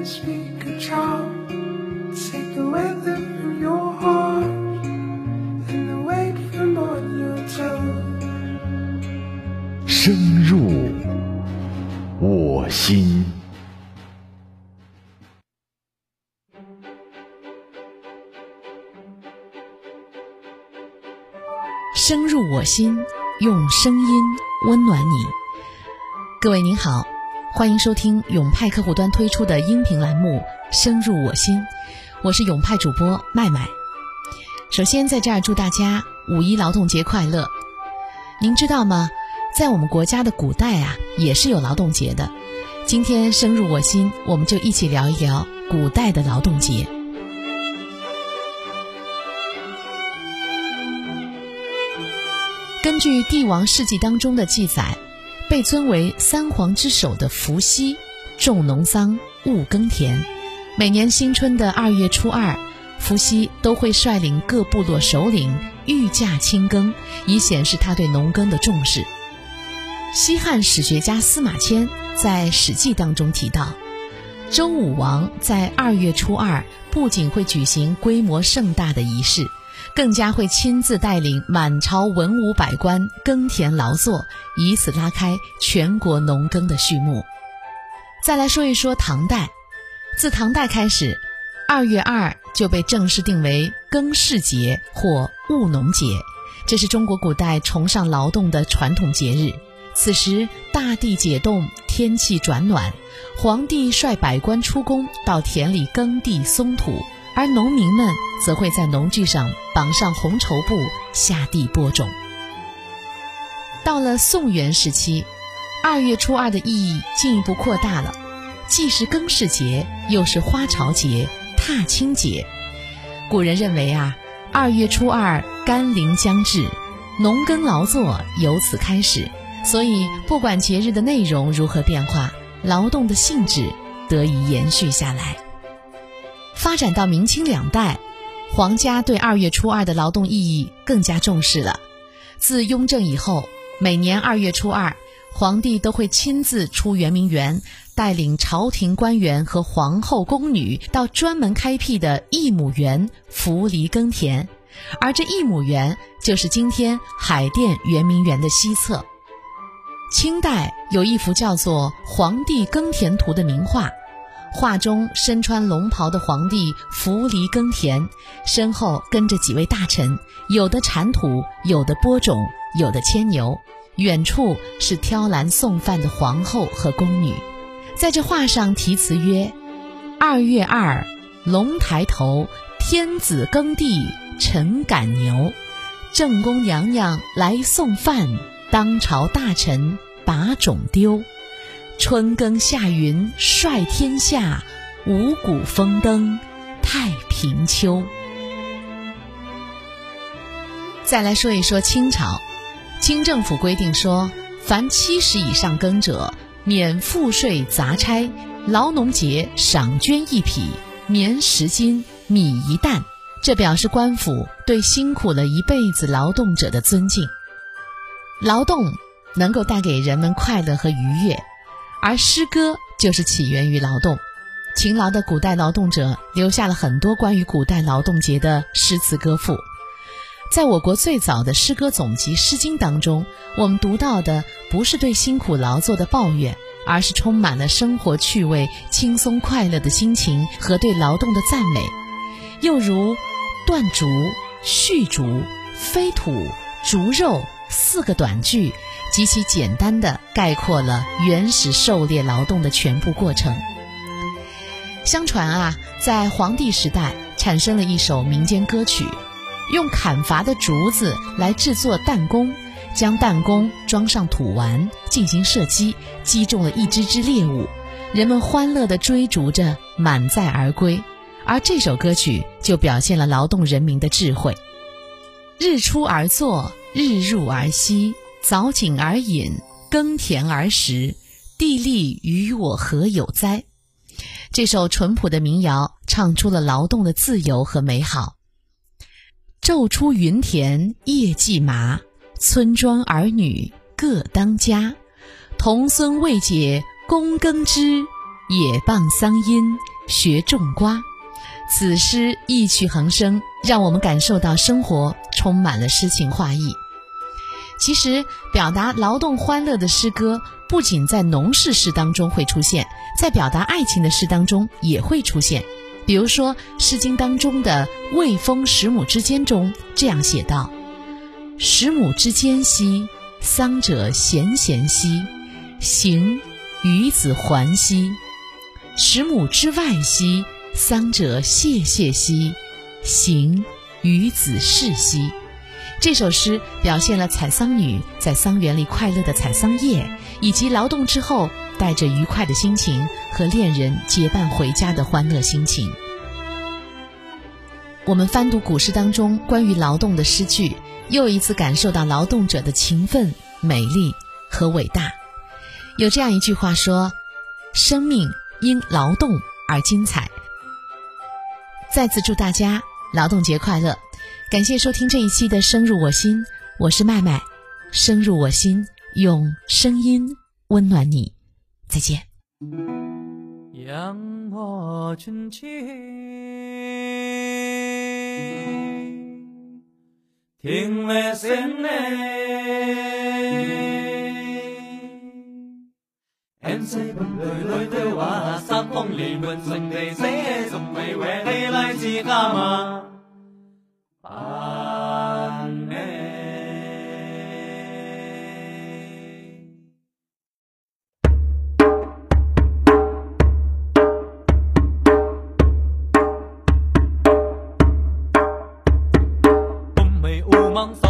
can speak a charm. Take the weather from your heart and the weight from on your tongue. 深入我心。深入我心，用声音温暖你。各位您好，欢迎收听永派客户端推出的音频栏目《深入我心》，我是永派主播麦麦。首先在这儿祝大家五一劳动节快乐。您知道吗？在我们国家的古代啊，也是有劳动节的。今天深入我心，我们就一起聊一聊古代的劳动节。根据帝王事迹当中的记载，被尊为三皇之首的伏羲，种农桑，务耕田。每年新春的二月初二，伏羲都会率领各部落首领御驾亲耕，以显示他对农耕的重视。西汉史学家司马迁在《史记》当中提到，周武王在二月初二不仅会举行规模盛大的仪式。更加会亲自带领满朝文武百官耕田劳作，以此拉开全国农耕的序幕。再来说一说唐代，自唐代开始，二月二就被正式定为耕事节或务农节，这是中国古代崇尚劳动的传统节日。此时大地解冻，天气转暖，皇帝率百官出宫到田里耕地松土。而农民们则会在农具上绑上红绸布，下地播种。到了宋元时期，二月初二的意义进一步扩大了，既是耕事节，又是花朝节、踏青节。古人认为啊，二月初二甘霖将至，农耕劳作由此开始，所以不管节日的内容如何变化，劳动的性质得以延续下来。发展到明清两代，皇家对二月初二的劳动意义更加重视了。自雍正以后，每年二月初二，皇帝都会亲自出圆明园，带领朝廷官员和皇后宫女到专门开辟的一亩园扶犁耕田。而这一亩园就是今天海淀圆明园的西侧。清代有一幅叫做《皇帝耕田图》的名画。画中身穿龙袍的皇帝扶犁耕田，身后跟着几位大臣，有的铲土，有的播种，有的牵牛。远处是挑篮送饭的皇后和宫女。在这画上题词曰：“二月二，龙抬头，天子耕地臣赶牛，正宫娘娘来送饭，当朝大臣把种丢。”春耕夏耘率天下，五谷丰登太平秋。再来说一说清朝，清政府规定说，凡七十以上耕者，免赋税杂差，劳农节赏绢一匹，棉十斤，米一担。这表示官府对辛苦了一辈子劳动者的尊敬。劳动能够带给人们快乐和愉悦。而诗歌就是起源于劳动，勤劳的古代劳动者留下了很多关于古代劳动节的诗词歌赋。在我国最早的诗歌总集《诗经》当中，我们读到的不是对辛苦劳作的抱怨，而是充满了生活趣味、轻松快乐的心情和对劳动的赞美。又如“断竹”“续竹”“飞土”“竹肉”四个短句。极其简单的概括了原始狩猎劳动的全部过程。相传啊，在黄帝时代产生了一首民间歌曲，用砍伐的竹子来制作弹弓，将弹弓装上土丸进行射击，击中了一只只猎物，人们欢乐地追逐着满载而归。而这首歌曲就表现了劳动人民的智慧：日出而作，日入而息。早井而饮，耕田而食，地利与我何有哉？这首淳朴的民谣唱出了劳动的自由和美好。昼出耘田，夜绩麻，村庄儿女各当家。童孙未解供耕织，野傍桑阴，学种瓜。此诗意趣横生，让我们感受到生活充满了诗情画意。其实，表达劳动欢乐的诗歌，不仅在农事诗当中会出现，在表达爱情的诗当中也会出现。比如说，《诗经》当中的《卫风十亩之间》中这样写道：“十亩之间兮，桑者咸咸兮，行，与子还兮；十亩之外兮。”桑者谢谢兮，行，与子逝兮。这首诗表现了采桑女在桑园里快乐的采桑叶，以及劳动之后带着愉快的心情和恋人结伴回家的欢乐心情。我们翻读古诗当中关于劳动的诗句，又一次感受到劳动者的勤奋、美丽和伟大。有这样一句话说：“生命因劳动而精彩。”再次祝大家劳动节快乐！感谢收听这一期的深入我心我是麦麦深入我心用声音温暖你。再见。为 among